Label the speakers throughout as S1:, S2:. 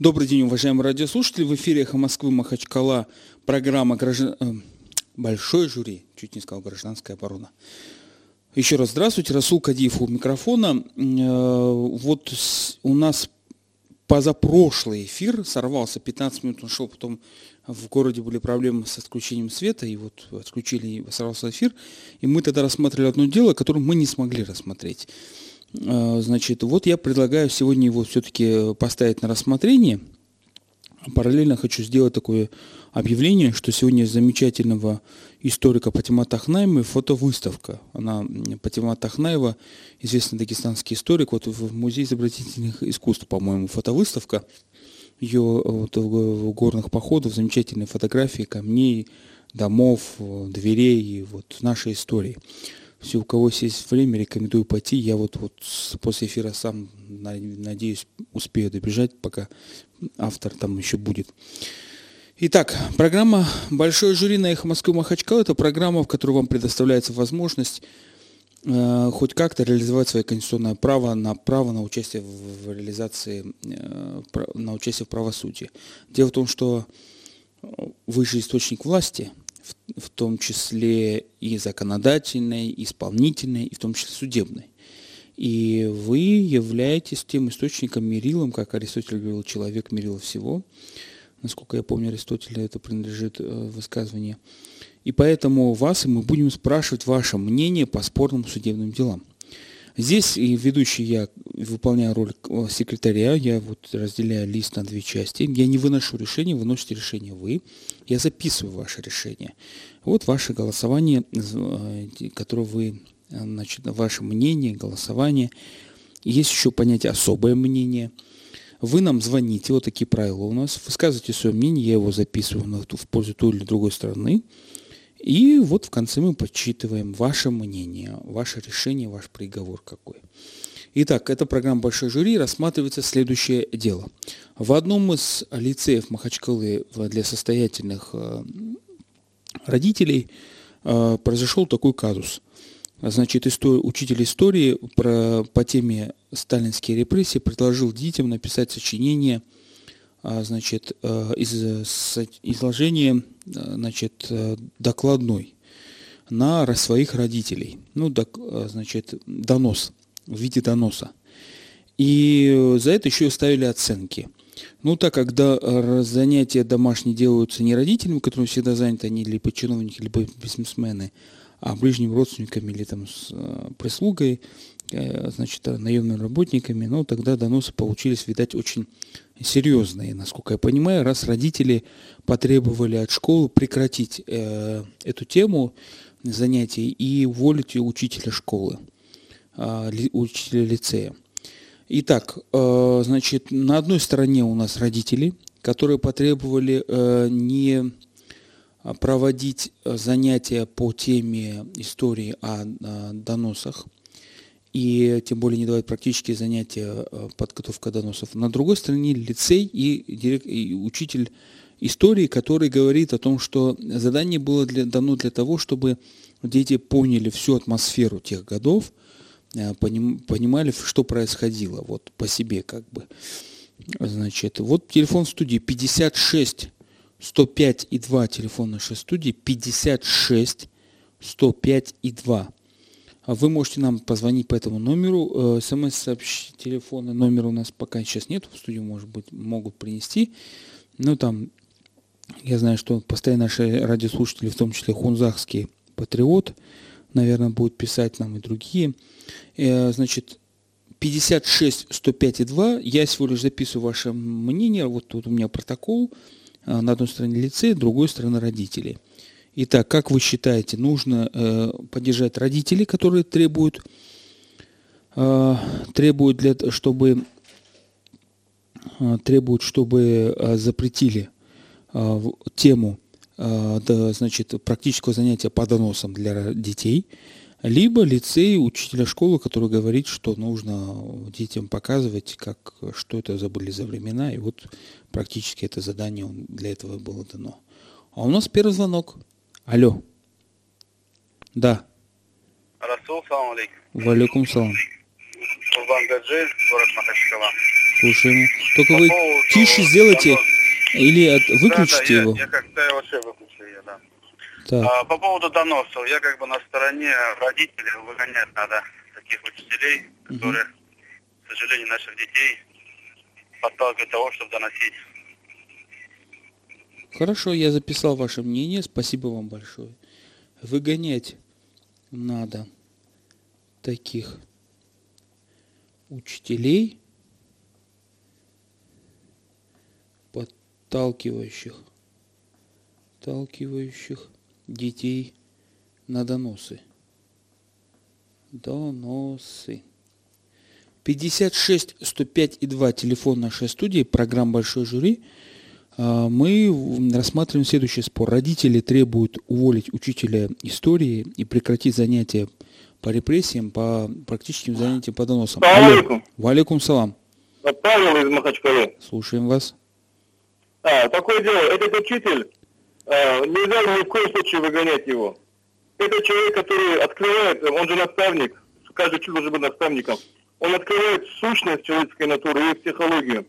S1: Добрый день, уважаемые радиослушатели. В эфире «Эхо Москвы» Махачкала. Программа граждан... Э, «Большой жюри». Чуть не сказал «Гражданская оборона». Еще раз здравствуйте. Расул Кадиев у микрофона. Э, вот у нас позапрошлый эфир сорвался, 15 минут он шел, потом в городе были проблемы с отключением света, и вот отключили, и сорвался эфир. И мы тогда рассматривали одно дело, которое мы не смогли рассмотреть. А, значит, вот я предлагаю сегодня его все-таки поставить на рассмотрение. Параллельно хочу сделать такое объявление, что сегодня замечательного историка Патима Тахнаева фотовыставка. Она, Патима Тахнаева, известный дагестанский историк, вот в Музее изобразительных искусств, по-моему, фотовыставка. Ее вот, в горных походов замечательные фотографии камней, домов, дверей, вот нашей истории. Если у кого есть время, рекомендую пойти. Я вот, вот после эфира сам, надеюсь, успею добежать, пока автор там еще будет. Итак, программа «Большое жюри на эхо Москвы Махачкала» – это программа, в которой вам предоставляется возможность э, хоть как-то реализовать свое конституционное право на право на участие в, реализации, э, на участие в правосудии. Дело в том, что высший источник власти – в, том числе и законодательной, и исполнительной, и в том числе судебной. И вы являетесь тем источником мерилом, как Аристотель говорил, человек мерил всего. Насколько я помню, Аристотелю это принадлежит э, высказывание. И поэтому вас и мы будем спрашивать ваше мнение по спорным судебным делам. Здесь и ведущий я выполняю роль э, секретаря, я вот разделяю лист на две части. Я не выношу решение, выносите решение вы. Я записываю ваше решение. Вот ваше голосование, э, которое вы, э, значит, ваше мнение, голосование. Есть еще понятие особое мнение. Вы нам звоните, вот такие правила у нас, высказывайте свое мнение, я его записываю в пользу той или другой стороны. И вот в конце мы подсчитываем ваше мнение, ваше решение, ваш приговор какой. Итак, эта программа «Большой жюри» рассматривается следующее дело. В одном из лицеев Махачкалы для состоятельных э, родителей э, произошел такой казус. Значит, история, учитель истории про, по теме «Сталинские репрессии» предложил детям написать сочинение – значит, э, из изложения э, значит, э, докладной на своих родителей. Ну, док, значит, донос, в виде доноса. И за это еще ставили оценки. Ну, так как да, занятия домашние делаются не родителями, которые всегда заняты, они либо чиновники, либо бизнесмены, а ближними родственниками или там с прислугой, значит, наемными работниками, ну, тогда доносы получились, видать, очень серьезные, насколько я понимаю, раз родители потребовали от школы прекратить э, эту тему занятий и уволить учителя школы, э, учителя лицея. Итак, э, значит, на одной стороне у нас родители, которые потребовали э, не проводить занятия по теме истории о доносах, и тем более не давать практические занятия э, подготовка доносов. На другой стороне лицей и, директ, и учитель истории, который говорит о том, что задание было для, дано для того, чтобы дети поняли всю атмосферу тех годов, э, поним, понимали, что происходило, вот по себе как бы. Значит, вот телефон студии 56 105 и 2, телефон нашей студии 56 105 и 2. А вы можете нам позвонить по этому номеру. Э, СМС-сообщение, телефона, номера у нас пока сейчас нет, в студию, может быть, могут принести. Ну, там, я знаю, что постоянно наши радиослушатели, в том числе хунзахский патриот, наверное, будут писать нам и другие. Э, значит, 56 105 и 2. Я всего лишь записываю ваше мнение. Вот тут у меня протокол. Э, на одной стороне лицей, с другой стороны родители. Итак, как вы считаете, нужно э, поддержать родителей, которые требуют, э, требуют для, чтобы, э, требуют, чтобы э, запретили э, тему э, да, значит, практического занятия по доносам для детей, либо лицей учителя школы, который говорит, что нужно детям показывать, как, что это за были за времена, и вот практически это задание для этого было дано. А у нас первый звонок. Алло. Да.
S2: Расул, салам алейкум.
S1: Валикум салам.
S2: Курбан Гаджи, город Махачкала.
S1: Слушаем. Только По вы тише сделайте донос... или от... выключите да, да, его.
S2: Я, я как-то вообще выключил ее, да. Так. А, по поводу доносов, я как бы на стороне родителей выгонять надо таких учителей, которые, угу. к сожалению, наших детей подталкивают того, чтобы доносить.
S1: Хорошо, я записал ваше мнение, спасибо вам большое. Выгонять надо таких учителей, подталкивающих, подталкивающих детей на доносы. Доносы. 56 105 и 2 телефон нашей студии, программа «Большой жюри». А, мы рассматриваем следующий спор. Родители требуют уволить учителя истории и прекратить занятия по репрессиям, по практическим занятиям по доносам.
S3: Алейкум.
S1: Валикум салам.
S3: Павел из Махачкалы.
S1: Слушаем вас.
S3: А, такое дело, этот учитель, а, нельзя ни в коем случае выгонять его. Это человек, который открывает, он же наставник, каждый учитель должен быть наставником. Он открывает сущность человеческой натуры и психологию.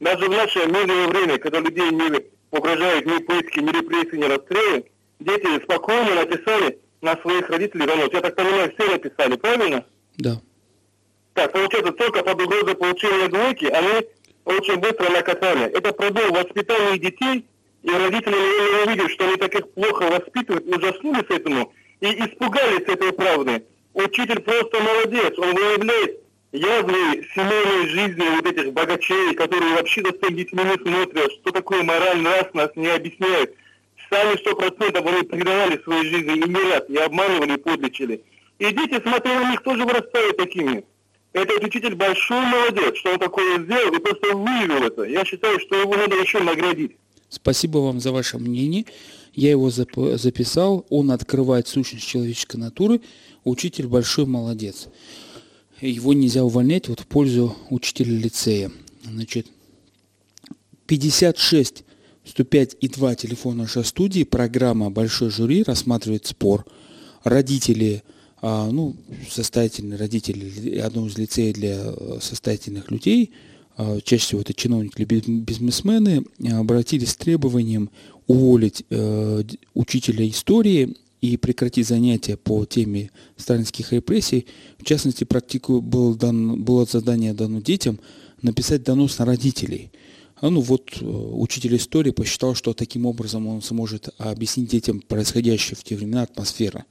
S3: Даже в наше мирное время, когда людей не угрожают ни пытки, ни репрессии, ни расстрелы, дети спокойно написали на своих родителей донос. Я так понимаю, все написали, правильно?
S1: Да.
S3: Так, получается, только под угрозой получения двойки они очень быстро наказали. Это продол воспитания детей, и родители не увидели, что они так их плохо воспитывают, ужаснулись этому и испугались этой правды. Учитель просто молодец, он выявляет язвы семейной жизни вот этих богачей, которые вообще за своими детьми не смотрят, что такое мораль, нас не объясняют. Сами сто процентов они предавали своей жизни и не раз, и обманывали, и подлечили. И дети, смотря на них, тоже вырастают такими. Этот учитель большой молодец, что он такое сделал и просто выявил это. Я считаю, что его надо еще наградить.
S1: Спасибо вам за ваше мнение. Я его зап- записал. Он открывает сущность человеческой натуры. Учитель большой молодец его нельзя увольнять вот в пользу учителя лицея. Значит, 56 105 и 2 телефон нашей студии, программа «Большой жюри» рассматривает спор. Родители, а, ну, состоятельные родители одного из лицеев для э, состоятельных людей, а, чаще всего это чиновники или бизнесмены, обратились с требованием уволить э, учителя истории и прекратить занятия по теме сталинских репрессий. В частности, практику было, дан, было задание дано детям написать донос на родителей. А ну вот э, учитель истории посчитал, что таким образом он сможет объяснить детям происходящее в те времена атмосфера.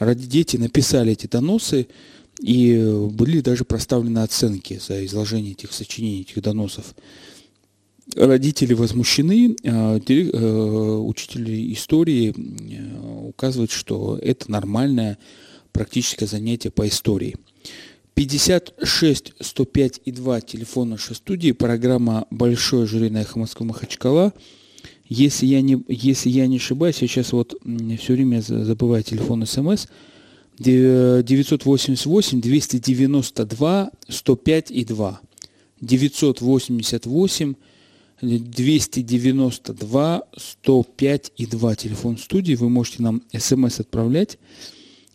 S1: Дети написали эти доносы, и были даже проставлены оценки за изложение этих сочинений, этих доносов родители возмущены, а э, учитель истории э, указывает, что это нормальное практическое занятие по истории. 56 105 и 2 телефон нашей студии, программа «Большое жюри на эхо Москвы Махачкала». Если я не, если я не ошибаюсь, я сейчас вот все время забываю телефон СМС, 988 292 105 и 2. 988 292 105 и 2 телефон студии. Вы можете нам смс отправлять.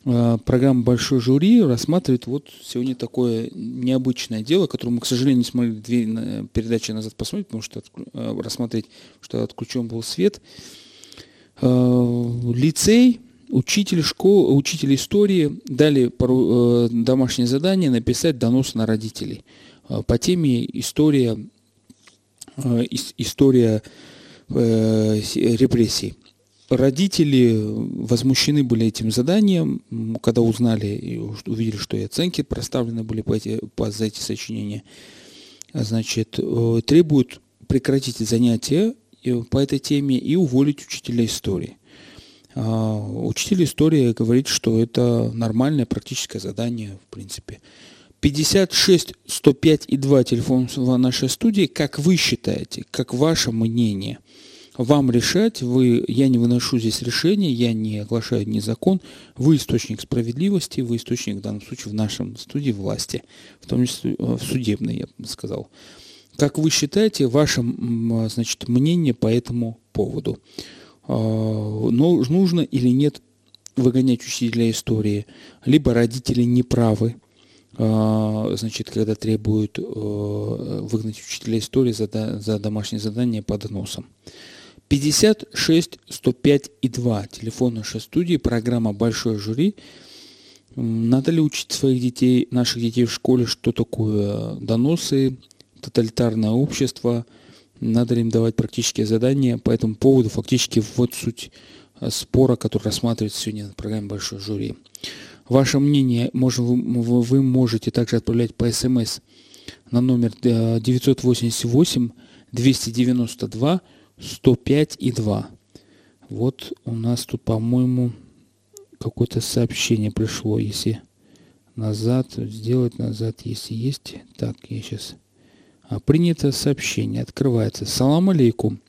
S1: А, программа «Большой жюри» рассматривает вот сегодня такое необычное дело, которое мы, к сожалению, не смогли две передачи назад посмотреть, потому что а, рассмотреть, что отключен был свет. А, лицей, учитель школы, учитель истории дали домашнее задание написать донос на родителей по теме «История Э, история э, репрессий. Родители возмущены были этим заданием, когда узнали и увидели, что и оценки проставлены были по эти, по, за эти сочинения. Значит, э, требуют прекратить занятия по этой теме и уволить учителя истории. А, учитель истории говорит, что это нормальное практическое задание, в принципе. 56 105 и 2 телефон нашей студии. Как вы считаете, как ваше мнение? Вам решать, вы, я не выношу здесь решение, я не оглашаю ни закон, вы источник справедливости, вы источник в данном случае в нашем студии власти, в том числе э, в судебной, я бы сказал. Как вы считаете, ваше значит, мнение по этому поводу? А, но нужно или нет выгонять учителя истории? Либо родители неправы, значит, когда требуют э, выгнать учителя истории за, за домашнее задание по доносам. 56 105 и 2. Телефон нашей студии, программа «Большой жюри». Надо ли учить своих детей, наших детей в школе, что такое доносы, тоталитарное общество, надо ли им давать практические задания по этому поводу, фактически вот суть э, спора, который рассматривается сегодня на программе «Большой жюри». Ваше мнение вы можете также отправлять по СМС на номер 988 292 105 и 2. Вот у нас тут, по-моему, какое-то сообщение пришло, если назад, сделать назад, если есть. Так, я сейчас... А, принято сообщение, открывается. Салам алейкум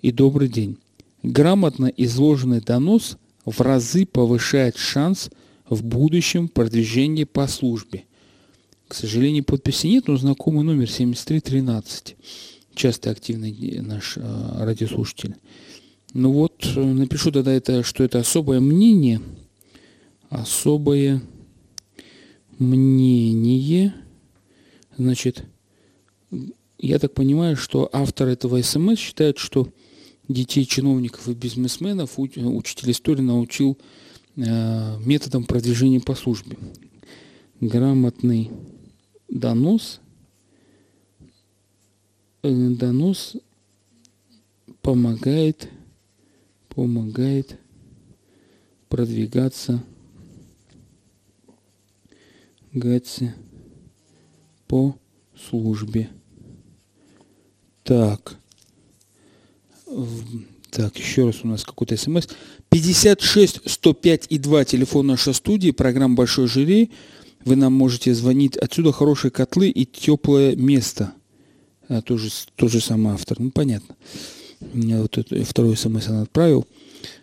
S1: и добрый день. Грамотно изложенный донос в разы повышает шанс в будущем продвижения по службе. К сожалению, подписи нет, но знакомый номер 7313. Часто активный наш э, радиослушатель. Ну вот, э, напишу тогда это, что это особое мнение. Особое мнение. Значит, я так понимаю, что автор этого СМС считает, что детей чиновников и бизнесменов учитель истории научил методом продвижения по службе. Грамотный донос, э, донос помогает, помогает продвигаться, гаться по службе. Так. Так, еще раз у нас какой-то смс. 56 105 и 2 телефон нашей студии, программа «Большой жюри». Вы нам можете звонить. Отсюда хорошие котлы и теплое место. А, тоже, тоже самый автор. Ну, понятно. Вот это, второй смс он отправил.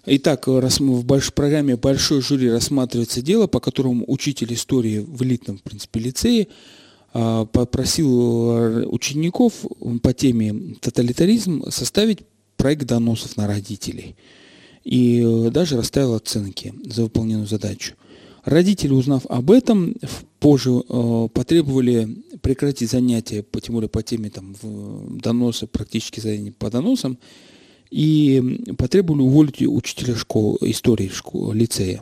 S1: Итак, в большой программе «Большой жюри» рассматривается дело, по которому учитель истории в элитном, в принципе, лицее – а, попросил э, учеников по теме тоталитаризм составить проект доносов на родителей. И э, даже расставил оценки за выполненную задачу. Родители, узнав об этом, позже э, потребовали прекратить занятия, по, тем более по теме там, доноса, практически занятия по доносам, и потребовали уволить учителя школы, истории школы, лицея.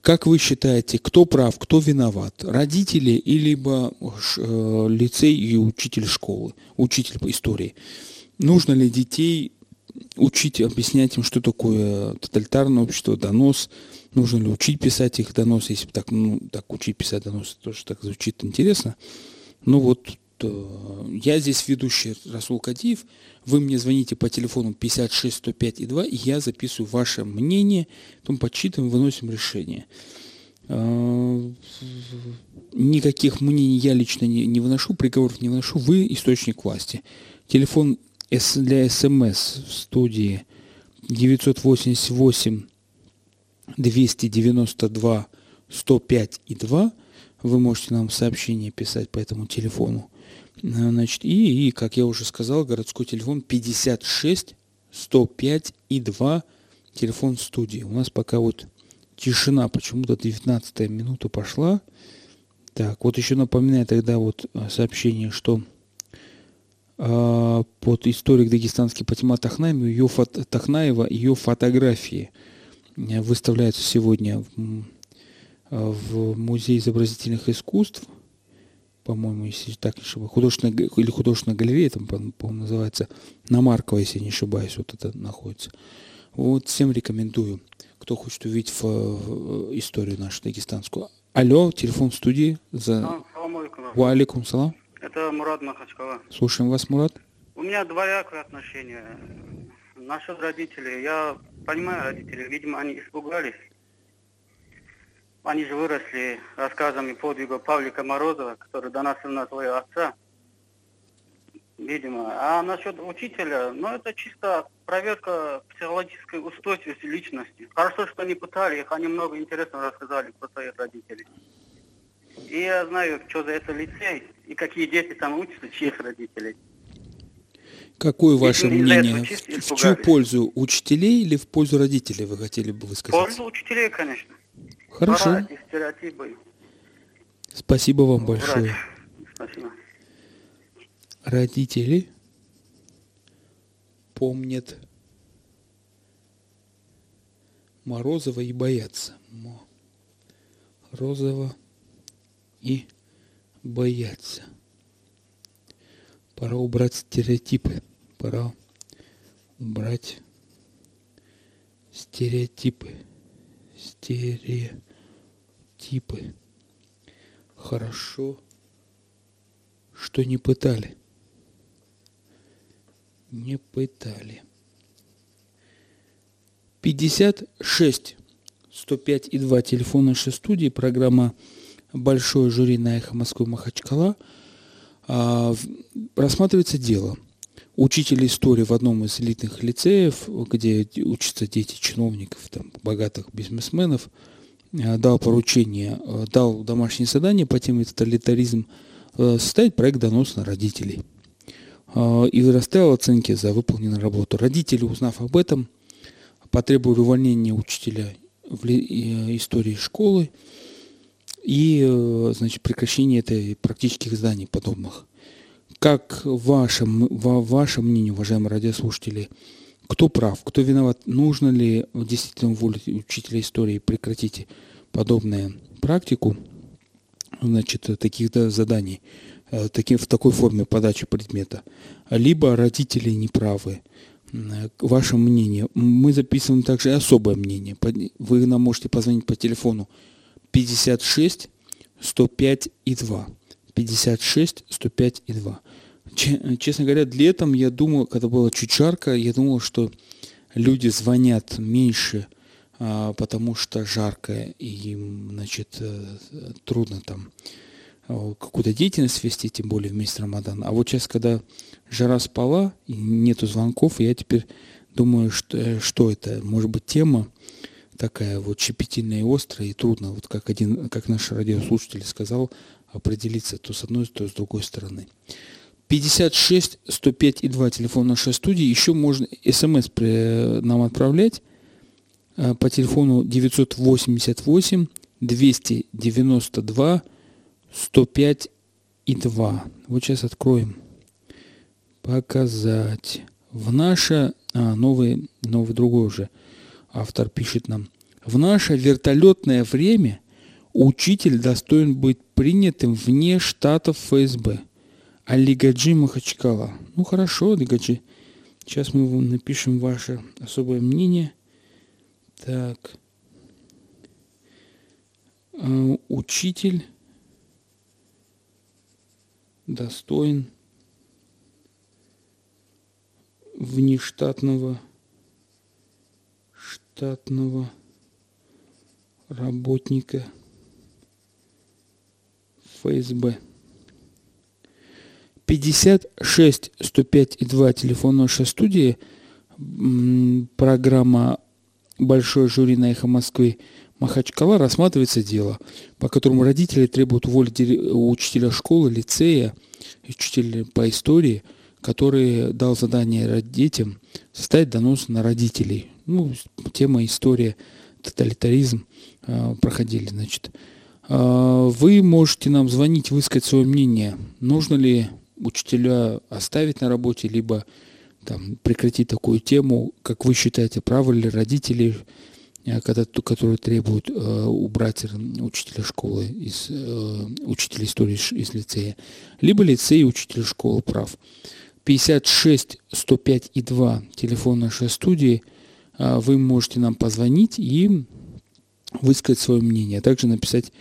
S1: Как вы считаете, кто прав, кто виноват? Родители или э, лицей и учитель школы, учитель по истории? Нужно ли детей учить, объяснять им, что такое тоталитарное общество, донос? Нужно ли учить писать их доносы, если так, ну, так учить писать доносы, тоже так звучит интересно. Ну вот я здесь ведущий Расул Кадиев. Вы мне звоните по телефону 56 105 и 2, и я записываю ваше мнение, потом подсчитываем, выносим решение. А, никаких мнений я лично не, не выношу, приговоров не выношу. Вы источник власти. Телефон для СМС в студии 988 292 105 и 2. Вы можете нам сообщение писать по этому телефону. Значит, и, и, как я уже сказал, городской телефон 56 105 и 2, телефон студии. У нас пока вот тишина, почему-то 19 минута пошла. Так, вот еще напоминаю тогда вот а, сообщение, что под историк дагестанский Патима Тахнаева, ее, фото, Тахнаева, ее фотографии э, выставляются сегодня в, в Музее изобразительных искусств – по-моему, если так не ошибаюсь, художественная, или художественная галерея, там, по-моему, называется, на Маркова, если не ошибаюсь, вот это находится. Вот всем рекомендую, кто хочет увидеть в, в историю нашу дагестанскую. Алло, телефон в студии. За... Алейкум салам.
S2: Это Мурат Махачкала.
S1: Слушаем вас, Мурат.
S2: У меня двоякое отношение. Насчет родителей. Я понимаю родителей, видимо, они испугались они же выросли рассказами подвига Павлика Морозова, который доносил на твоего отца. Видимо. А насчет учителя, ну это чисто проверка психологической устойчивости личности. Хорошо, что они пытали их, они много интересного рассказали про своих родителей. И я знаю, что за это лицей, и какие дети там учатся, чьих родителей.
S1: Какое ваше мнение? В, в чью пользу? Учителей или в пользу родителей вы хотели бы высказать? В
S2: пользу учителей, конечно.
S1: Хорошо.
S2: стереотипы.
S1: Спасибо вам большое. Спасибо. Родители помнят Морозова и боятся. Морозова и боятся. Пора убрать стереотипы. Пора убрать стереотипы. Стереотипы. Хорошо, что не пытали. Не пытали. 56 105 и 2 телефон нашей студии, программа «Большое жюри на эхо Москвы Махачкала». А, рассматривается дело. Учитель истории в одном из элитных лицеев, где учатся дети чиновников, там, богатых бизнесменов – Э, дал поручение, э, дал домашнее задание по теме тоталитаризм э, составить проект донос на родителей. И выставил оценки за выполненную работу. Родители, узнав об этом, потребовали увольнения учителя в истории школы и значит, прекращение этой практических зданий подобных. Как ваше, ваше мнение, уважаемые радиослушатели, кто прав, кто виноват, нужно ли действительно уволить учителя истории, прекратить подобную практику, значит, таких да, заданий, э, таким, в такой форме подачи предмета, либо родители неправы. Ваше мнение. Мы записываем также особое мнение. Вы нам можете позвонить по телефону 56 105 и 2. 56 105 и 2 честно говоря, летом я думал, когда было чуть жарко, я думал, что люди звонят меньше, а, потому что жарко, и им, значит, э, трудно там а, какую-то деятельность вести, тем более в месяц Рамадан. А вот сейчас, когда жара спала, и нету звонков, я теперь думаю, что, э, что это? Может быть, тема такая вот щепетильная и острая, и трудно, вот как один, как наш радиослушатель сказал, определиться то с одной, то с другой стороны. 56 105 и 2 телефон нашей студии. Еще можно смс нам отправлять э, по телефону 988 292 105 и 2. Вот сейчас откроем. Показать. В наше... А, новый, новый другой уже автор пишет нам. В наше вертолетное время учитель достоин быть принятым вне штатов ФСБ – Алигаджи Махачкала. Ну хорошо, Алигаджи. Сейчас мы вам напишем ваше особое мнение. Так. А, учитель достоин внештатного штатного работника ФСБ. 56 105 и 2 телефон нашей студии. Программа «Большое жюри на эхо Москвы» Махачкала рассматривается дело, по которому родители требуют уволить учителя школы, лицея, учителя по истории, который дал задание детям составить донос на родителей. Ну, тема история, тоталитаризм э, проходили, значит. Э, вы можете нам звонить, высказать свое мнение, нужно ли учителя оставить на работе, либо там, прекратить такую тему, как вы считаете, правы ли родители, э, которые требуют убрать учителя школы из учителя истории из лицея, либо лицей и учитель школы прав. 56 105 и 2 телефон нашей студии. Э, вы можете нам позвонить и высказать свое мнение, а также написать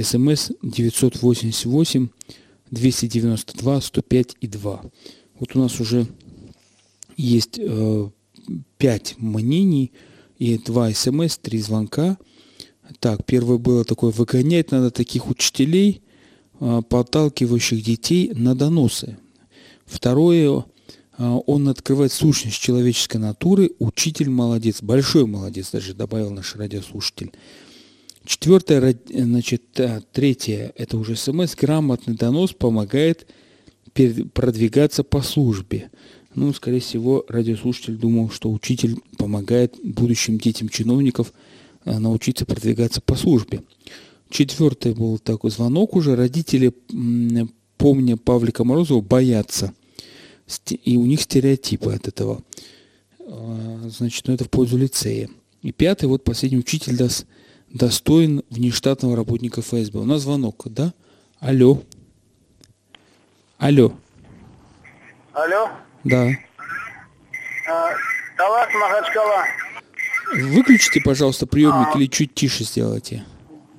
S1: смс 988 292, 105 и 2. Вот у нас уже есть э, 5 мнений и 2 смс, 3 звонка. Так, первое было такое, выгонять надо таких учителей, э, подталкивающих детей на доносы. Второе, он открывает сущность человеческой натуры, учитель молодец, большой молодец, даже добавил наш радиослушатель. Четвертое, значит, третье, это уже смс, грамотный донос помогает продвигаться по службе. Ну, скорее всего, радиослушатель думал, что учитель помогает будущим детям чиновников э, научиться продвигаться по службе. Четвертый был такой звонок уже. Родители, помня Павлика Морозова, боятся. И у них стереотипы от этого. А, значит, ну это в пользу лицея. И пятый, вот последний учитель даст достоин внештатного работника ФСБ. У нас звонок, да? Алло. Алло.
S4: Алло.
S1: Да.
S4: А, Талас Махачкала.
S1: Выключите, пожалуйста, приемник а... или чуть тише сделайте.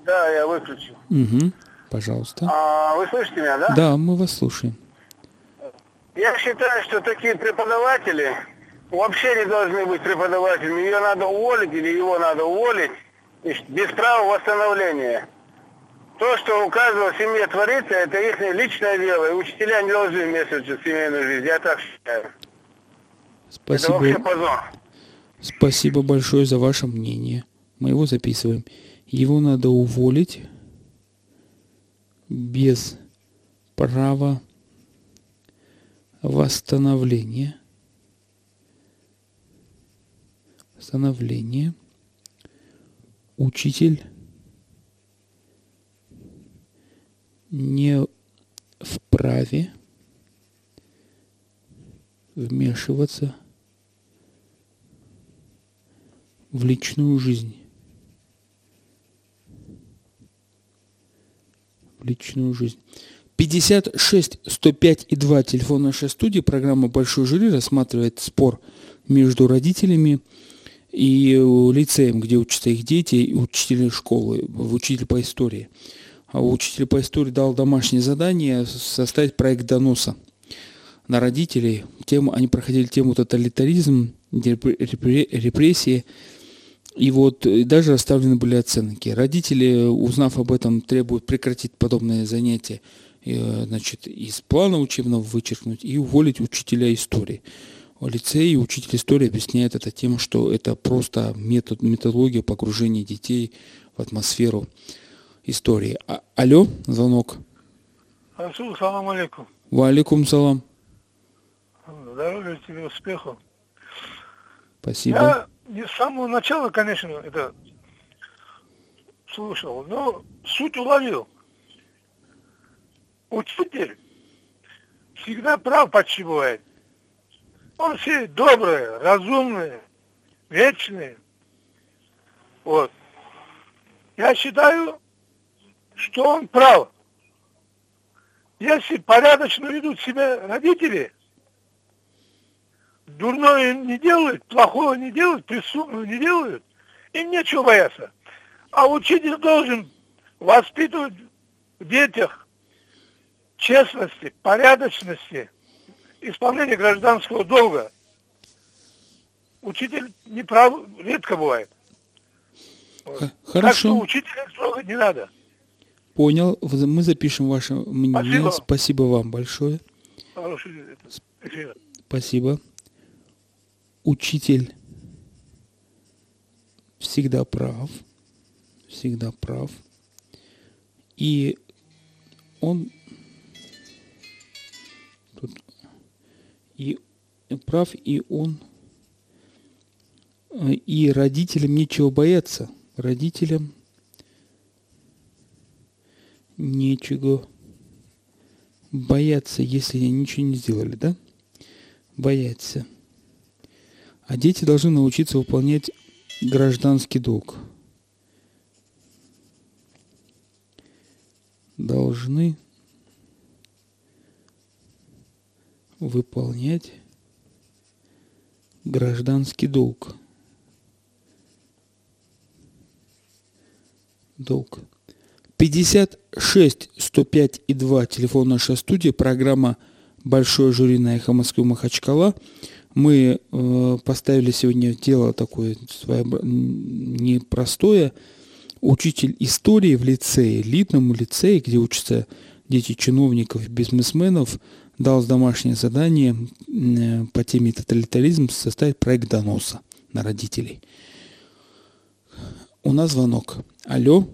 S4: Да, я выключил.
S1: Угу. Пожалуйста.
S4: А, вы слышите меня, да?
S1: Да, мы вас слушаем.
S4: Я считаю, что такие преподаватели вообще не должны быть преподавателями. Ее надо уволить или его надо уволить без права восстановления. То, что у каждого в семье творится, это их личное дело. И учителя не должны вмешиваться в семейную жизнь. Я так считаю.
S1: Спасибо. Это вообще позор. Спасибо большое за ваше мнение. Мы его записываем. Его надо уволить без права восстановления. Восстановления. Учитель не вправе вмешиваться в личную жизнь. В личную жизнь. 56 105 и 2 телефон нашей студии. Программа «Большой жюри» рассматривает спор между родителями и лицеем, где учатся их дети, и учителя школы, учитель по истории. А учитель по истории дал домашнее задание составить проект доноса на родителей. Тему, они проходили тему тоталитаризм, репрессии. И вот и даже расставлены были оценки. Родители, узнав об этом, требуют прекратить подобные занятия, значит, из плана учебного вычеркнуть и уволить учителя истории. В лицее учитель истории объясняет это тем, что это просто метод, методология погружения детей в атмосферу истории. А, алло, звонок.
S4: Расул, салам алейкум.
S1: Ва алейкум салам.
S4: Здоровья тебе, успехов.
S1: Спасибо.
S4: Я с самого начала, конечно, это слушал, но суть уловил. Учитель всегда прав почти бывает. Он все добрые, разумные, вечные. Вот. Я считаю, что он прав. Если порядочно ведут себя родители, дурное не делают, плохого не делают, преступного не делают, им нечего бояться. А учитель должен воспитывать в детях честности, порядочности, исполнения гражданского долга. Учитель неправ редко бывает.
S1: Хорошо.
S4: Так что учителя трогать не надо.
S1: Понял. Мы запишем ваше мнение. Спасибо, Спасибо вам большое. Спасибо учитель всегда прав, всегда прав. И он и прав, и он и родителям нечего бояться. Родителям нечего бояться, если они ничего не сделали, да? Бояться. А дети должны научиться выполнять гражданский долг. Должны выполнять гражданский долг. Долг. 56 105 и 2 телефон наша студия, программа «Большое жюри на эхо Москвы Махачкала». Мы э, поставили сегодня дело такое своеобр... непростое. Учитель истории в лицее, элитном лицее, где учатся дети чиновников, бизнесменов, дал домашнее задание э, по теме тоталитаризм составить проект доноса на родителей. У нас звонок. Алло.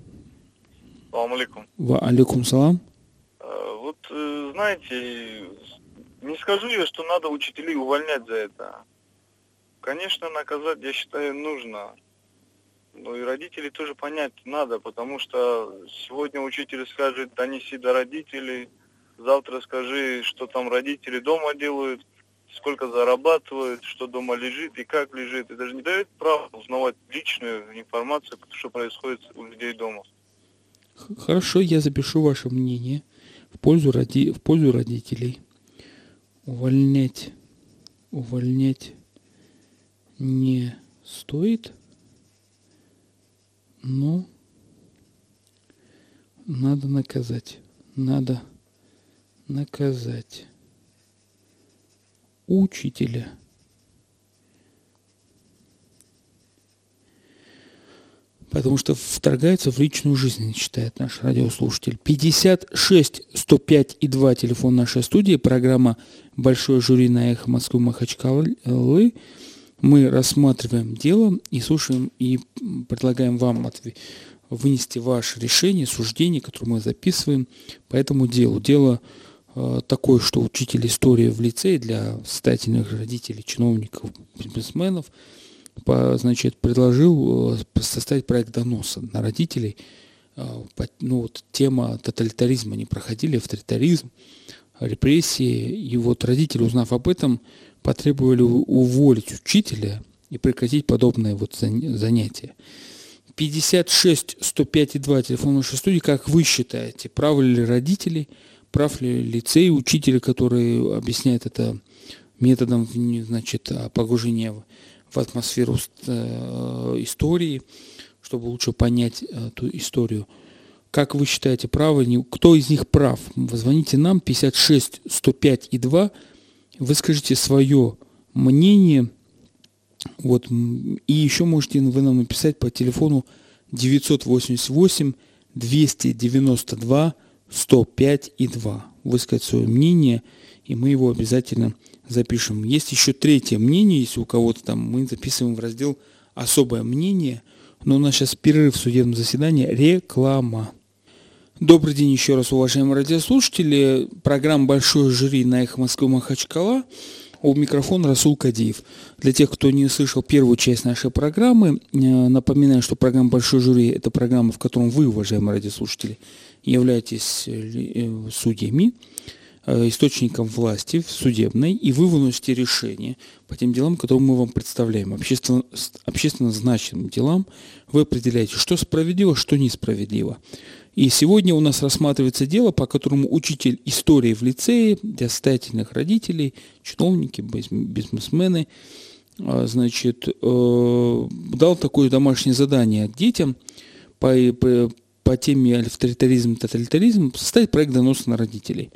S5: Салам алейкум.
S1: Ва алейкум салам.
S5: Э, вот, э, знаете, не скажу я, что надо учителей увольнять за это. Конечно, наказать, я считаю, нужно. Ну и родителей тоже понять надо, потому что сегодня учитель скажет, донеси до родителей, завтра скажи, что там родители дома делают, сколько зарабатывают, что дома лежит и как лежит. Это же не дает права узнавать личную информацию, что происходит у людей дома.
S1: Хорошо, я запишу ваше мнение в пользу, роди... в пользу родителей. Увольнять, увольнять не стоит, но надо наказать. Надо наказать учителя. Потому что вторгается в личную жизнь, читает наш радиослушатель. 56 105 и 2 телефон нашей студии, программа «Большое жюри на эхо Москвы Махачкалы». Мы рассматриваем дело и слушаем, и предлагаем вам вынести ваше решение, суждение, которое мы записываем по этому делу. Дело такой, что учитель истории в лицее для состоятельных родителей, чиновников, бизнесменов, по, значит, предложил э, составить проект доноса на родителей. Э, ну, вот тема тоталитаризма, они проходили авторитаризм, репрессии, и вот родители, узнав об этом, потребовали уволить учителя и прекратить подобное вот занятие. 56 105 и 2 телефон нашей студии. Как вы считаете, правы ли родители – прав ли лицей, учитель, который объясняет это методом значит, погружения в атмосферу э, истории, чтобы лучше понять эту историю. Как вы считаете, правы? Кто из них прав? Позвоните нам 56 105 и 2. Выскажите свое мнение. Вот. И еще можете вы нам написать по телефону 988 292 105 и 2. Высказать свое мнение, и мы его обязательно запишем. Есть еще третье мнение, если у кого-то там, мы записываем в раздел «Особое мнение», но у нас сейчас перерыв в судебном заседании «Реклама». Добрый день еще раз, уважаемые радиослушатели. Программа «Большое жюри» на «Эхо Москвы Махачкала». У микрофона Расул Кадиев. Для тех, кто не слышал первую часть нашей программы, э, напоминаю, что программа «Большой жюри» – это программа, в которой вы, уважаемые радиослушатели, являетесь э, судьями, э, источником власти судебной, и вы выносите решение по тем делам, которые мы вам представляем, общественно, общественно значимым делам, вы определяете, что справедливо, что несправедливо. И сегодня у нас рассматривается дело, по которому учитель истории в лицее для состоятельных родителей, чиновники, бизнесмены, э, значит, дал такое домашнее задание детям по, по, по теме авторитаризм, тоталитаризм составить проект доноса на родителей.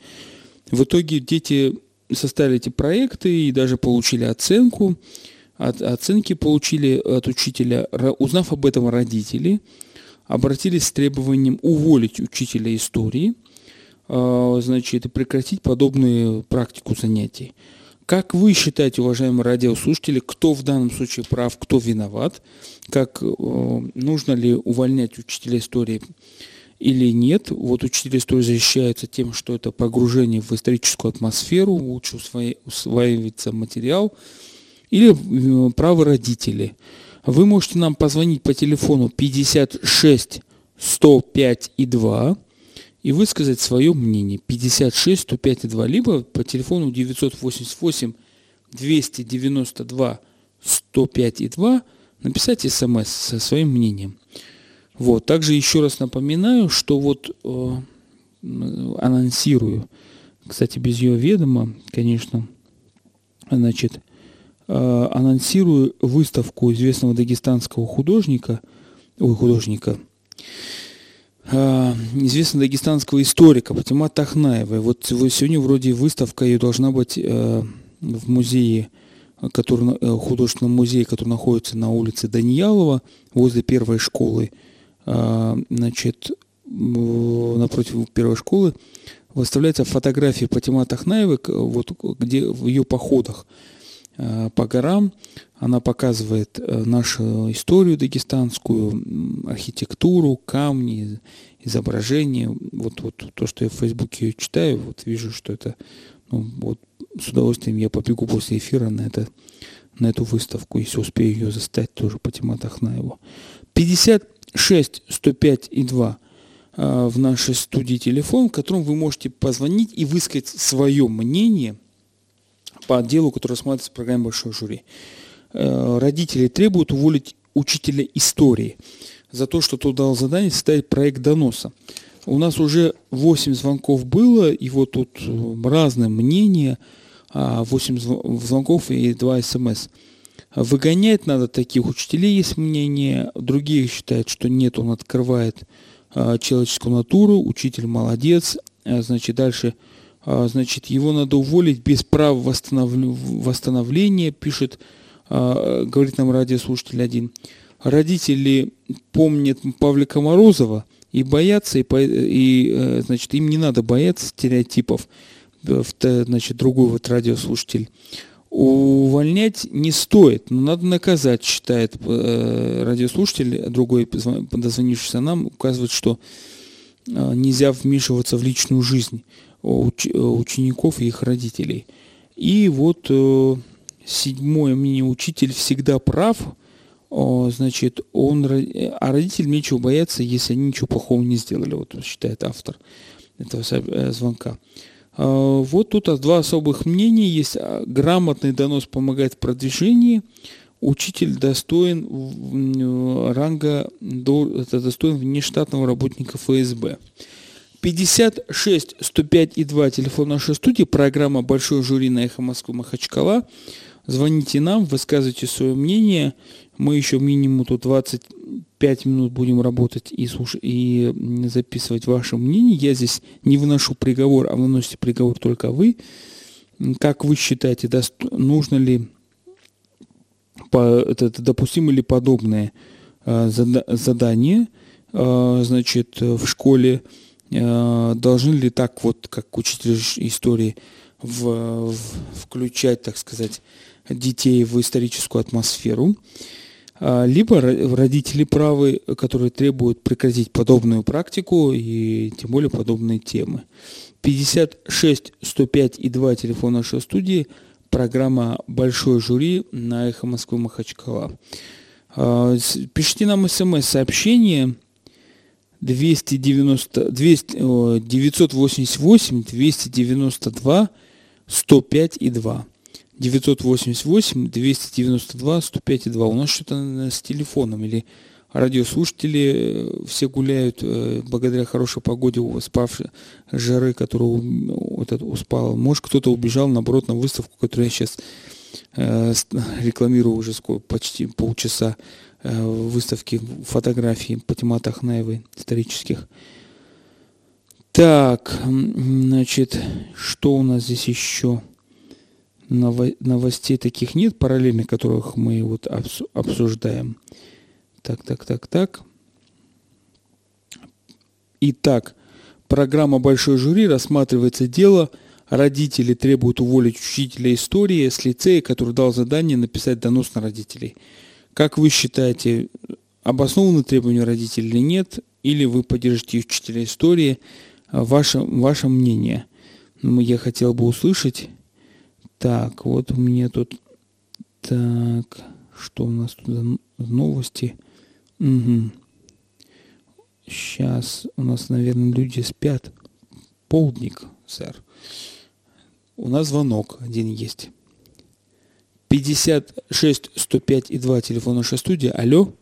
S1: В итоге дети составили эти проекты и даже получили оценку. От, оценки получили от учителя. Узнав об этом родители, обратились с требованием уволить учителя истории, а, значит, и прекратить подобную практику занятий. Как вы считаете, уважаемые радиослушатели, кто в данном случае прав, кто виноват? Как э, нужно ли увольнять учителя истории или нет? Вот учитель истории защищаются тем, что это погружение в историческую атмосферу, лучше усваивается материал. Или э, правы родители. Вы можете нам позвонить по телефону 56 105 и 2 и высказать свое мнение 56 105 2, либо по телефону 988 292 105 и 2 написать смс со своим мнением. Вот. Также еще раз напоминаю, что вот э, анонсирую, кстати, без ее ведома, конечно, значит, э, анонсирую выставку известного дагестанского художника, ой, художника, известного дагестанского историка Патима Тахнаева. Вот сегодня вроде выставка ее должна быть э, в музее, который, э, художественном музее, который находится на улице Даниялова, возле первой школы. Значит, напротив первой школы выставляется фотография Патима Тахнаевой, вот, где в ее походах э, по горам. Она показывает э, нашу историю дагестанскую, архитектуру, камни, изображения. Вот, вот то, что я в Фейсбуке читаю, вот вижу, что это, ну, вот с удовольствием я побегу после эфира на это, на эту выставку, если успею ее застать тоже по Тимат Ахнаеву. 56 105 и 2 э, в нашей студии телефон, в котором вы можете позвонить и высказать свое мнение по делу, которое рассматривается в программе «Большой жюри». Э, родители требуют уволить учителя истории за то, что тот дал задание составить проект доноса. У нас уже 8 звонков было, и вот тут э, разное мнение, 8 а, звонков и 2 смс. Выгонять надо таких учителей, есть мнение. Другие считают, что нет, он открывает а, человеческую натуру, учитель молодец. Значит, дальше, значит, его надо уволить без права восстановления, пишет, говорит нам радиослушатель один. Родители помнят Павлика Морозова – и боятся, и, и э, значит, им не надо бояться стереотипов. Значит, другой вот радиослушатель. Увольнять не стоит, но надо наказать, считает э, радиослушатель, другой подозвонившийся нам, указывает, что э, нельзя вмешиваться в личную жизнь учеников и их родителей. И вот седьмое мнение, учитель всегда прав – значит, он, а родителям нечего бояться, если они ничего плохого не сделали, вот считает автор этого э, звонка. А, вот тут два особых мнения есть. А, грамотный донос помогает в продвижении. Учитель достоин ранга, достоин внештатного работника ФСБ. 56 105 и 2 телефон нашей студии, программа «Большой жюри» на «Эхо Москвы» Махачкала. Звоните нам, высказывайте свое мнение. Мы еще минимум тут 25 минут будем работать и, слушать, и записывать ваше мнение. Я здесь не выношу приговор, а выносите приговор только вы. Как вы считаете, нужно ли, это, допустимо ли подобное э, задание, э, значит, в школе, должны ли так вот, как учитель истории, в, в, включать, так сказать, детей в историческую атмосферу, а, либо родители правы, которые требуют прекратить подобную практику и тем более подобные темы. 56 105 и 2 телефон нашей студии, программа «Большой жюри» на «Эхо Москвы Махачкала». А, пишите нам смс-сообщение 290, 200, 988 292 105 и 2. 988 292 105 2. У нас что-то с телефоном или радиослушатели э, все гуляют э, благодаря хорошей погоде, спавшей жары, которую вот это успал. Может, кто-то убежал, наоборот, на выставку, которую я сейчас э, рекламирую уже сколько, почти полчаса выставки фотографий по тематах Ахнаевой исторических. Так, значит, что у нас здесь еще? новостей таких нет, параллельно которых мы вот обсуждаем. Так, так, так, так. Итак, программа «Большой жюри» рассматривается дело Родители требуют уволить учителя истории с лицея, который дал задание написать донос на родителей. Как вы считаете, обоснованы требования родителей или нет? Или вы поддержите учителя истории? Ваше, ваше мнение. Я хотел бы услышать так, вот у меня тут... Так, что у нас тут за новости? Угу. Сейчас у нас, наверное, люди спят. Полдник, сэр. У нас звонок один есть. 56 105 и 2 телефон нашей студии. Алло.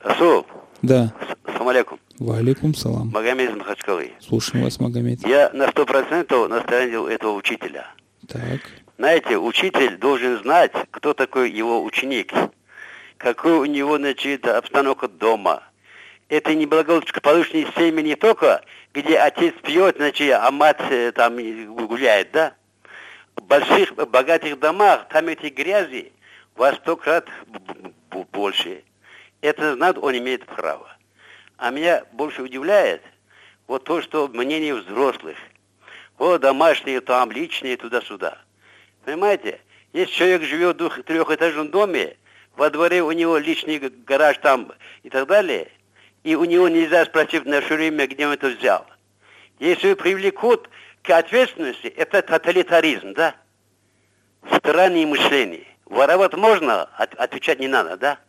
S6: Расул.
S1: Да.
S6: Салам алейкум.
S1: Валикум салам.
S6: Магомед из Махачкалы.
S1: Слушаем вас, Магомед.
S6: Я на сто процентов на стороне этого учителя.
S1: Так.
S6: Знаете, учитель должен знать, кто такой его ученик, какой у него, значит, обстановка дома. Это не благополучные семьи не только, где отец пьет, значит, а мать э, там гуляет, да? Больших, богатых домах там эти грязи во сто крат больше. Это знать он имеет право. А меня больше удивляет вот то, что мнение взрослых. Вот домашние там, личные, туда-сюда. Понимаете? Если человек живет в трехэтажном доме, во дворе у него личный гараж там и так далее, и у него нельзя спросить на все время, где он это взял. Если привлекут к ответственности, это тоталитаризм, да? Странное мышление. Воровать можно, от, отвечать не надо, да?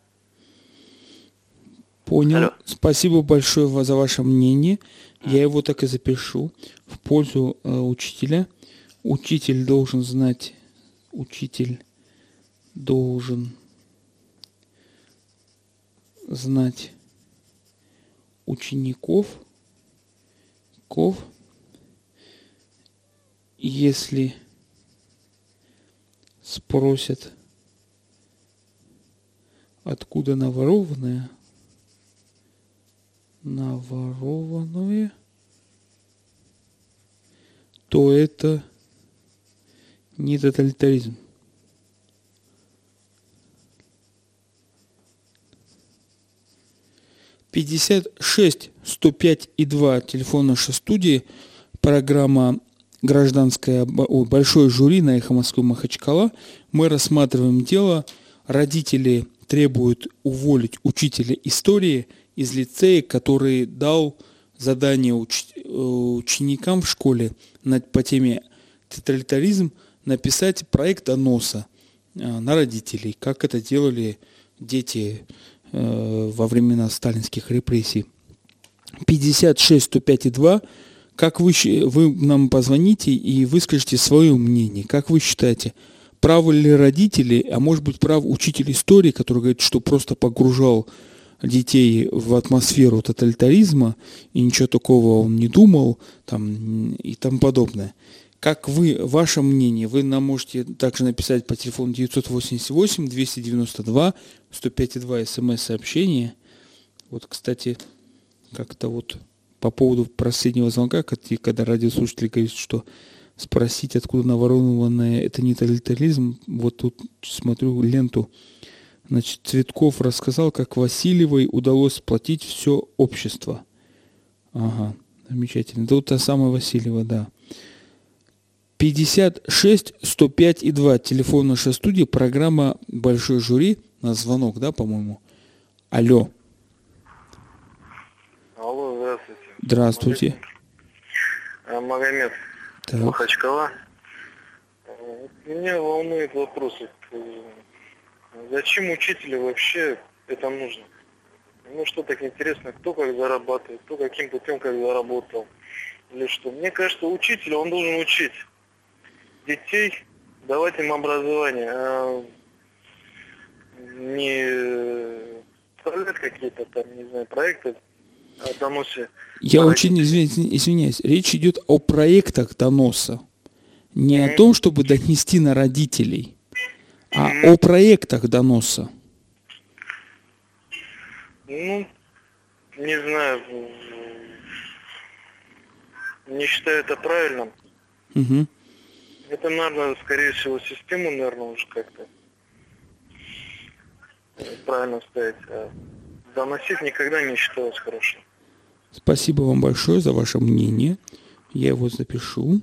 S1: Понял. Алло. Спасибо большое за ваше мнение. Я его так и запишу в пользу э, учителя. Учитель должен знать, учитель должен знать учеников, ков, если спросят, откуда наворованное, наворованное, то это не тоталитаризм. Пятьдесят шесть сто пять и два телефон нашей студии, программа гражданское большое жюри на эхо Москвы Махачкала. Мы рассматриваем дело. Родители требуют уволить учителя истории из лицея, который дал задание уч... Э, ученикам в школе по теме тоталитаризм написать проект доноса э, на родителей, как это делали дети э, во времена сталинских репрессий. 56 105 и 2 как вы, вы нам позвоните и выскажете свое мнение. Как вы считаете, правы ли родители, а может быть прав учитель истории, который говорит, что просто погружал детей в атмосферу тоталитаризма, и ничего такого он не думал, там, и тому подобное. Как вы, ваше мнение, вы нам можете также написать по телефону 988 292 105,2 смс-сообщение. Вот, кстати, как-то вот по поводу последнего звонка, когда радиослушатель говорит, что спросить, откуда наворованное, это не тоталитаризм. Вот тут смотрю ленту. Значит, Цветков рассказал, как Васильевой удалось сплотить все общество. Ага, замечательно. Вот та самая Васильева, да. 56 105 и 2. Телефон нашей студии. Программа «Большой жюри». На звонок, да, по-моему? Алло,
S7: здравствуйте.
S1: Здравствуйте.
S7: Магомед. Так. Махачкала. Меня волнует вопрос. Зачем учителю вообще это нужно? Ну что так интересно, кто как зарабатывает, кто каким путем как заработал. Или что. Мне кажется, учитель, он должен учить детей, давать им образование, а не составлять какие-то там, не знаю, проекты доносе.
S1: Я очень извиняюсь. Речь идет о проектах доноса. Не mm-hmm. о том, чтобы донести на родителей, а mm-hmm. о проектах доноса.
S7: Ну, не знаю. Не считаю это правильным.
S1: Угу.
S7: Это, наверное, скорее всего, систему, наверное, уже как-то правильно ставить. Доносить никогда не считалось хорошим.
S1: Спасибо вам большое за ваше мнение. Я его запишу.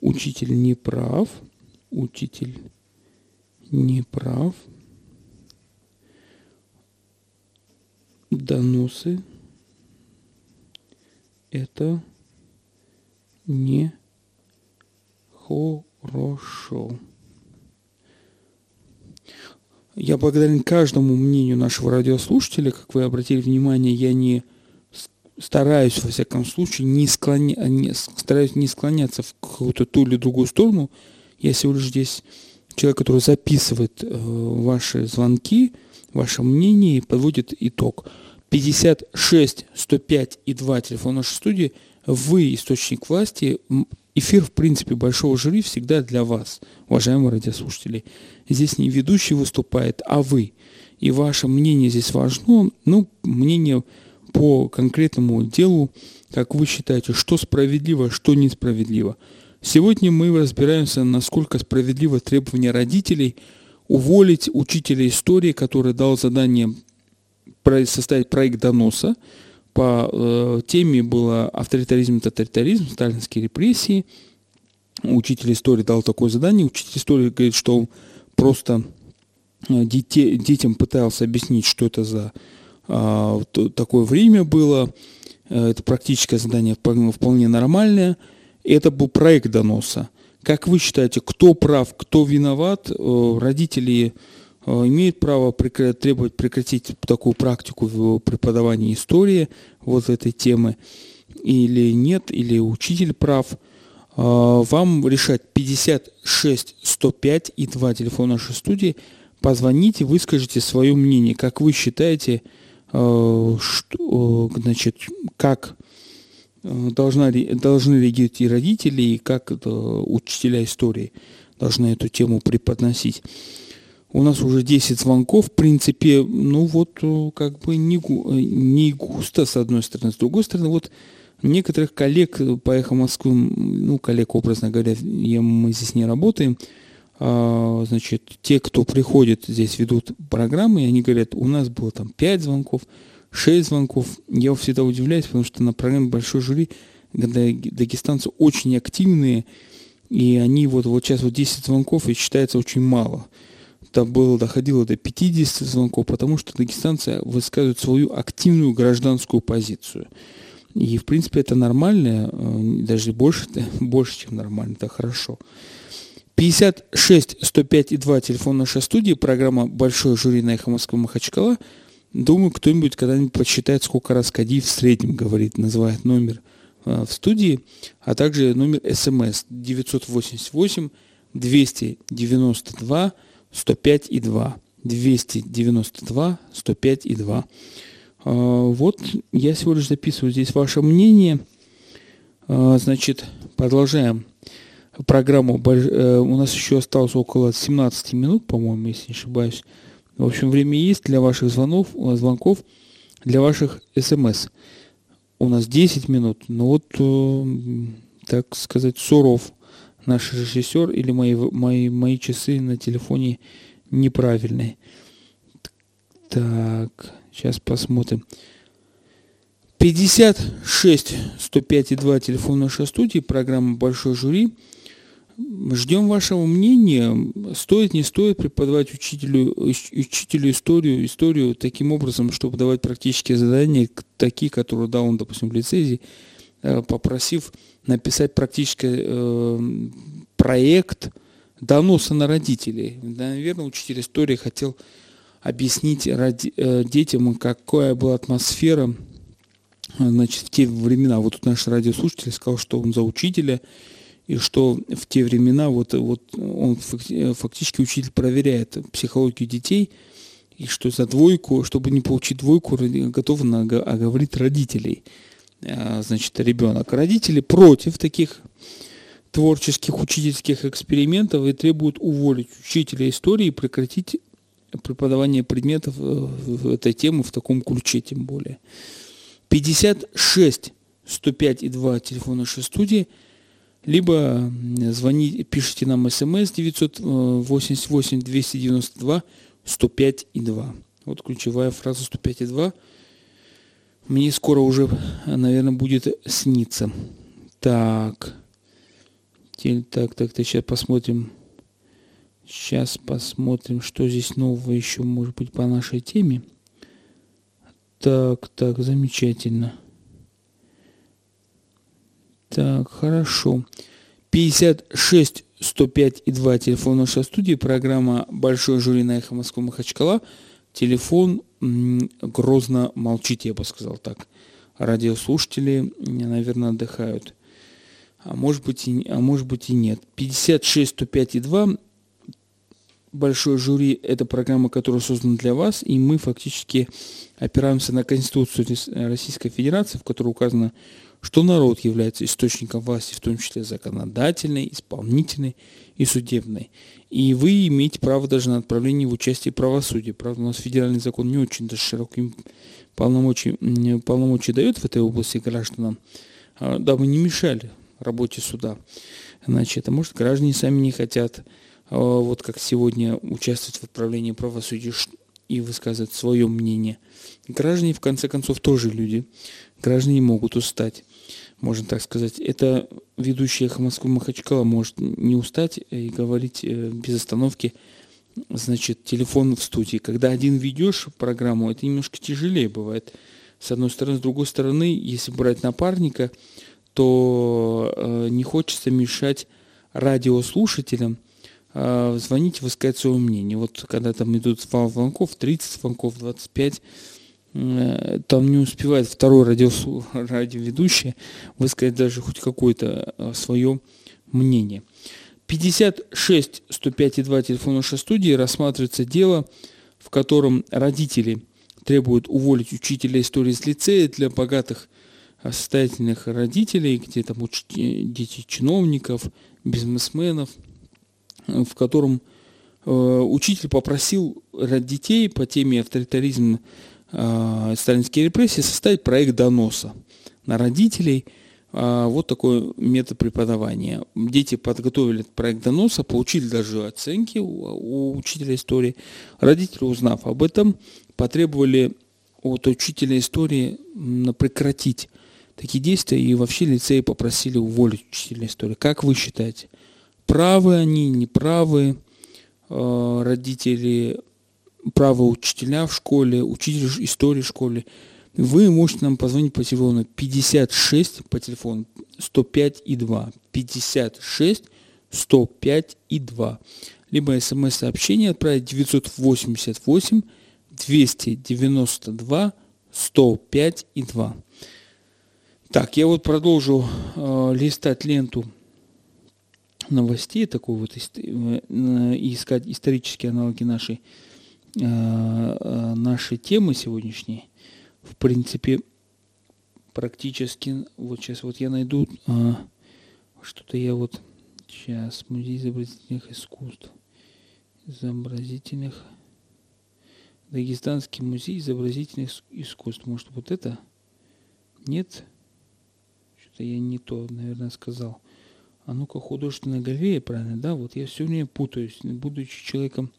S1: Учитель не прав. Учитель не прав. Доносы это не хорошо. Я благодарен каждому мнению нашего радиослушателя. Как вы обратили внимание, я не стараюсь, во всяком случае, не, склоня... не... стараюсь не склоняться в какую-то ту или другую сторону. Я всего лишь здесь человек, который записывает э, ваши звонки, ваше мнение и подводит итог. 56 105 и 2 телефон нашей студии. Вы источник власти. Эфир, в принципе, большого жюри всегда для вас, уважаемые радиослушатели. Здесь не ведущий выступает, а вы. И ваше мнение здесь важно. Ну, мнение по конкретному делу, как вы считаете, что справедливо, что несправедливо. Сегодня мы разбираемся, насколько справедливо требование родителей уволить учителя истории, который дал задание составить проект доноса. По э, теме было авторитаризм тоталитаризм, сталинские репрессии. Учитель истории дал такое задание. Учитель истории говорит, что он просто э, детей, детям пытался объяснить, что это за а, такое время было. Э, это практическое задание вполне нормальное. И это был проект доноса. Как вы считаете, кто прав, кто виноват? Э, родители э, имеют право требовать прекратить такую практику в преподавании истории вот этой темы или нет, или учитель прав. Вам решать 56 105 и 2 телефона нашей студии. Позвоните, выскажите свое мнение, как вы считаете, что, значит, как Э, должна, должны реагировать и родители, и как учителя истории должны эту тему преподносить. У нас уже 10 звонков, в принципе, ну вот э, как бы не, э, не густо, с одной стороны. С другой стороны, вот некоторых коллег по «Эхо Москвы», ну, коллег, образно говоря, я, мы здесь не работаем, а, значит, те, кто приходит здесь, ведут программы, и они говорят, у нас было там 5 звонков, 6 звонков. Я всегда удивляюсь, потому что на программе «Большой жюри» дагестанцы очень активные, и они вот, вот сейчас вот 10 звонков, и считается очень мало. Там было, доходило до 50 звонков, потому что дагестанцы высказывают свою активную гражданскую позицию. И, в принципе, это нормально, э, даже больше, больше чем нормально, это хорошо. 56 105 и 2 телефон нашей студии, программа «Большой жюри» на Эхо Москвы Махачкала – Думаю, кто-нибудь когда-нибудь посчитает, сколько раз Кадиев в среднем говорит, называет номер э, в студии, а также номер СМС 988 292 105 и 2. 292 105 и 2. Э, вот я всего лишь записываю здесь ваше мнение. Э, значит, продолжаем программу. Э, у нас еще осталось около 17 минут, по-моему, если не ошибаюсь. В общем, время есть для ваших звонков, э, звонков для ваших смс. У нас 10 минут, но вот, э, так сказать, суров наш режиссер или мои, мои, мои часы на телефоне неправильные. Так, сейчас посмотрим. 56 105 и 2 телефон нашей студии, программа «Большой жюри». Ждем вашего мнения, стоит, не стоит преподавать учителю, учителю историю, историю таким образом, чтобы давать практические задания, такие, которые дал он, допустим, в лицезии, э, попросив написать практический э, проект доноса на родителей. Наверное, учитель истории хотел объяснить ради, э, детям, какая была атмосфера значит, в те времена. Вот тут наш радиослушатель сказал, что он за учителя, и что в те времена вот, вот он фактически учитель проверяет психологию детей, и что за двойку, чтобы не получить двойку, готов оговорить родителей. А, значит, ребенок. Родители против таких творческих учительских экспериментов и требуют уволить учителя истории и прекратить преподавание предметов э, этой темы в таком ключе тем более. 56 105 и 2 телефона нашей студии – либо звоните, пишите нам смс 988 292 105 и 2. Вот ключевая фраза 105 и 2. Мне скоро уже, наверное, будет сниться. Так. Так, так, так, сейчас посмотрим. Сейчас посмотрим, что здесь нового еще может быть по нашей теме. Так, так, замечательно. Так, хорошо. 56 105 и 2 телефон нашей студии, программа «Большой жюри на эхо Москвы Махачкала». Телефон грозно молчит, я бы сказал так. Радиослушатели, наверное, отдыхают. А может быть и, а может быть и нет. 56 105 и 2 большой жюри – это программа, которая создана для вас, и мы фактически опираемся на Конституцию Российской Федерации, в которой указано, что народ является источником власти, в том числе законодательной, исполнительной и судебной. И вы имеете право даже на отправление в участие правосудия. Правда, у нас федеральный закон не очень даже широким полномочий, полномочий дает в этой области гражданам, а, дабы не мешали работе суда. Значит, а может граждане сами не хотят, а, вот как сегодня, участвовать в отправлении правосудия и высказывать свое мнение. Граждане, в конце концов, тоже люди. Граждане могут устать можно так сказать. Это ведущий эхо Москвы Махачкала может не устать и говорить э, без остановки, значит, телефон в студии. Когда один ведешь программу, это немножко тяжелее бывает. С одной стороны, с другой стороны, если брать напарника, то э, не хочется мешать радиослушателям э, звонить, высказать свое мнение. Вот когда там идут звонков, 30 звонков, 25, э, там не успевает второй радио, радиоведущий высказать даже хоть какое-то э, свое мнение. 56 105 и 2 телефон нашей студии рассматривается дело, в котором родители требуют уволить учителя истории из лицея для богатых состоятельных родителей, где там дети чиновников, бизнесменов, в котором э, учитель попросил детей по теме авторитаризм э, сталинские репрессии составить проект доноса на родителей. Э, вот такой метод преподавания. Дети подготовили проект доноса, получили даже оценки у, у учителя истории. Родители, узнав об этом, потребовали от учителя истории прекратить такие действия, и вообще лицеи попросили уволить учителя истории. Как вы считаете, правы они, неправы э, родители, правы учителя в школе, учитель истории в школе? Вы можете нам позвонить по телефону 56 по телефону 105 и 2. 56 105 и 2. Либо смс-сообщение отправить 988 292 105 и 2. Так, я вот продолжу э, листать ленту новостей, такой вот э, и искать исторические аналоги нашей, э, э, нашей темы сегодняшней. В принципе, практически, вот сейчас вот я найду э, что-то я вот сейчас музей изобразительных искусств, изобразительных Дагестанский музей изобразительных искусств. Может, вот это? Нет? Что-то я не то, наверное, сказал. А ну-ка, художественная галерея, правильно, да? Вот я все время путаюсь, будучи человеком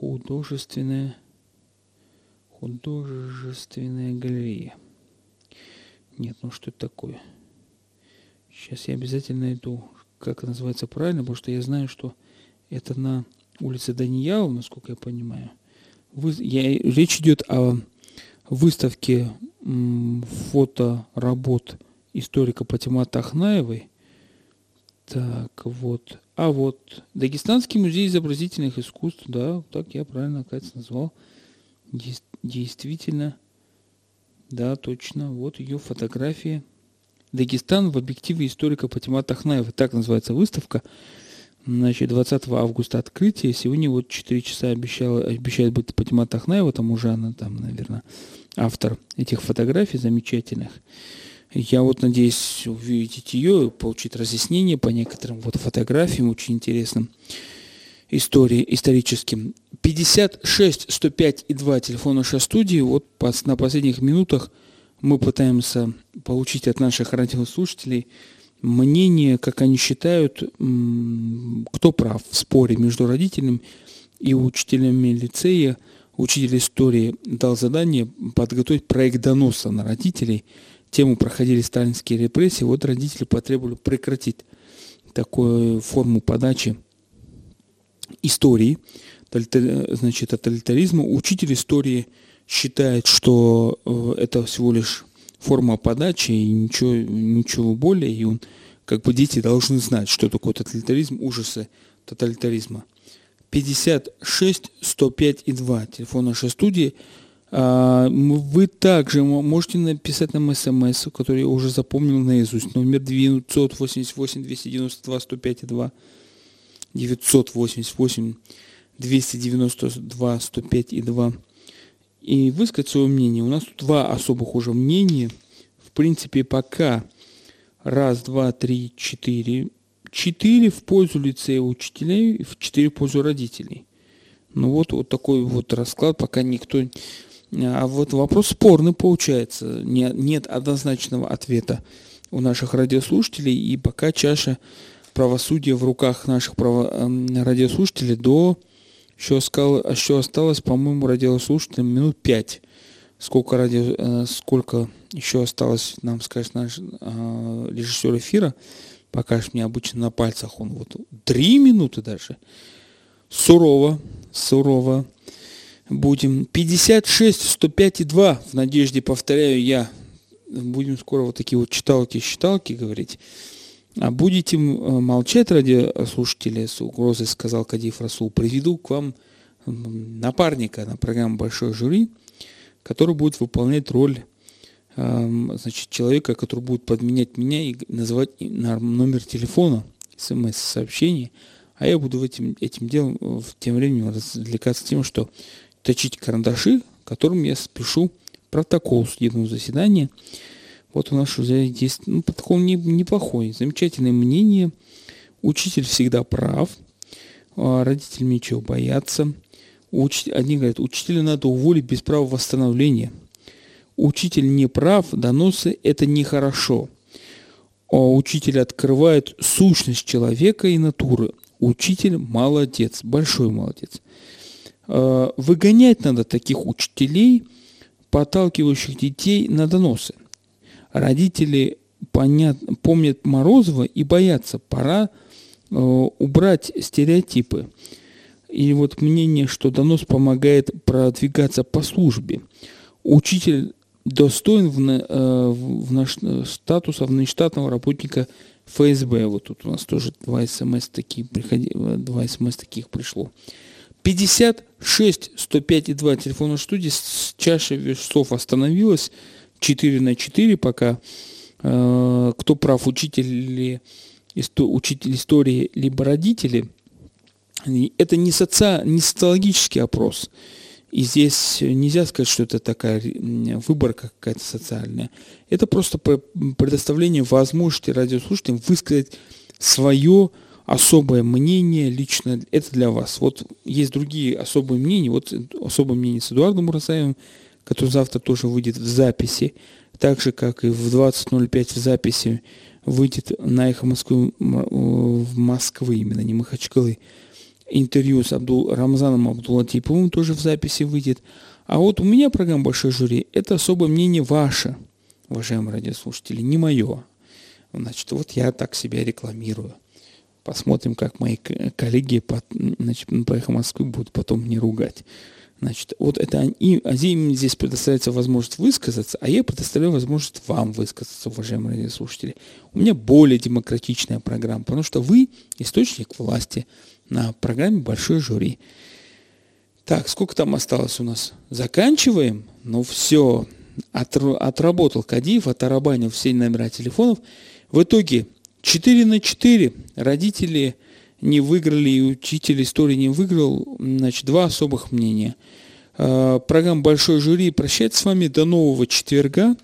S1: художественная, художественная галерея. Нет, ну что это такое? Сейчас я обязательно найду, как называется правильно, потому что я знаю, что это на улице Даниялов, насколько я понимаю. Вы, я, речь идет о выставке фоторабот историка Патимата Ахнаевой. Так, вот. А вот Дагестанский музей изобразительных искусств, да, так я правильно, кажется, назвал. Действительно, да, точно. Вот ее фотографии. Дагестан в объективе историка Патимата Ахнаева. Так называется выставка. Значит, 20 августа открытие. Сегодня вот 4 часа обещала, обещает быть Патимат Ахнаева, там уже она, там, наверное, автор этих фотографий замечательных. Я вот надеюсь увидеть ее, получить разъяснение по некоторым вот фотографиям очень интересным истории, историческим. 56 105 и 2 телефон нашей студии. Вот на последних минутах мы пытаемся получить от наших радиослушателей мнение, как они считают, кто прав в споре между родителями и учителями лицея. Учитель истории дал задание подготовить проект доноса на родителей. Тему проходили сталинские репрессии. Вот родители потребовали прекратить такую форму подачи истории, значит, тоталитаризма. Учитель истории считает, что э, это всего лишь форма подачи и ничего, ничего более. И он, как бы дети должны знать, что такое тоталитаризм, ужасы тоталитаризма. 56 105 и 2, телефон нашей студии. А, вы также можете написать нам смс, который я уже запомнил наизусть. Номер 988 292 105 и 2. 988 292 105 и 2 и высказать свое мнение. У нас тут два особых уже мнения. В принципе, пока раз, два, три, четыре. Четыре в пользу лицея учителей, в четыре в пользу родителей. Ну вот, вот такой вот расклад, пока никто... А вот вопрос спорный получается. Не, нет однозначного ответа у наших радиослушателей, и пока чаша правосудия в руках наших право... радиослушателей до еще, сказал, еще осталось, по-моему, радиослушателям минут пять. Сколько, радио, э, сколько еще осталось, нам скажет наш э, режиссер эфира, покажет мне обычно на пальцах он вот три минуты даже. Сурово, сурово. Будем 56, 105 и 2. В надежде, повторяю я, будем скоро вот такие вот читалки-считалки говорить. А будете молчать, радиослушатели, с угрозой сказал Кадиф Расул, приведу к вам напарника на программу «Большой жюри», который будет выполнять роль значит, человека, который будет подменять меня и называть номер телефона, смс-сообщение, а я буду этим, этим делом в тем временем развлекаться тем, что точить карандаши, которым я спешу протокол судебного заседания. Вот у нас уже есть ну, протокол не, неплохой, замечательное мнение. Учитель всегда прав, а родители ничего боятся. Учитель, одни говорят, учителя надо уволить без права восстановления. Учитель не прав, доносы – это нехорошо. А учитель открывает сущность человека и натуры. Учитель молодец, большой молодец. А, выгонять надо таких учителей, подталкивающих детей на доносы. Родители понят, помнят Морозова и боятся, пора э, убрать стереотипы. И вот мнение, что донос помогает продвигаться по службе. Учитель достоин в, э, в наш статуса внештатного работника ФСБ. Вот тут у нас тоже два смс такие приходи, два смс таких пришло. 56 105 и 2 телефона студии чаша весов остановилась 4 на 4 пока. Э, кто прав, учитель исто, учитель истории, либо родители. Это не, соци, не социологический опрос. И здесь нельзя сказать, что это такая выборка какая-то социальная. Это просто предоставление возможности радиослушателям высказать свое особое мнение лично. Это для вас. Вот есть другие особые мнения. Вот особое мнение с Эдуардом Мурасаевым, который завтра тоже выйдет в записи. Так же, как и в 20.05 в записи выйдет на «Эхо Москвы» в Москвы, именно не Махачкалы, интервью с Абдул, Рамзаном Абдулатиповым тоже в записи выйдет. А вот у меня программа «Большой жюри» – это особое мнение ваше, уважаемые радиослушатели, не мое. Значит, вот я так себя рекламирую. Посмотрим, как мои коллеги по, значит, по «Эхо Москвы» будут потом не ругать. Значит, вот это они, им здесь предоставляется возможность высказаться, а я предоставляю возможность вам высказаться, уважаемые радиослушатели. У меня более демократичная программа, потому что вы источник власти на программе «Большой жюри». Так, сколько там осталось у нас? Заканчиваем? Ну все, Отр- отработал Кадиев, оторабанил все номера телефонов. В итоге 4 на 4 родители – не выиграли, и учитель истории не выиграл, значит, два особых мнения. А, программа «Большой жюри» прощается с вами до нового четверга.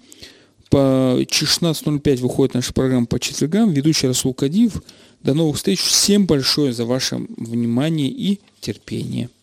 S1: По 16.05 выходит наша программа по четвергам. Ведущий Расул Кадив. До новых встреч. Всем большое за ваше внимание и терпение.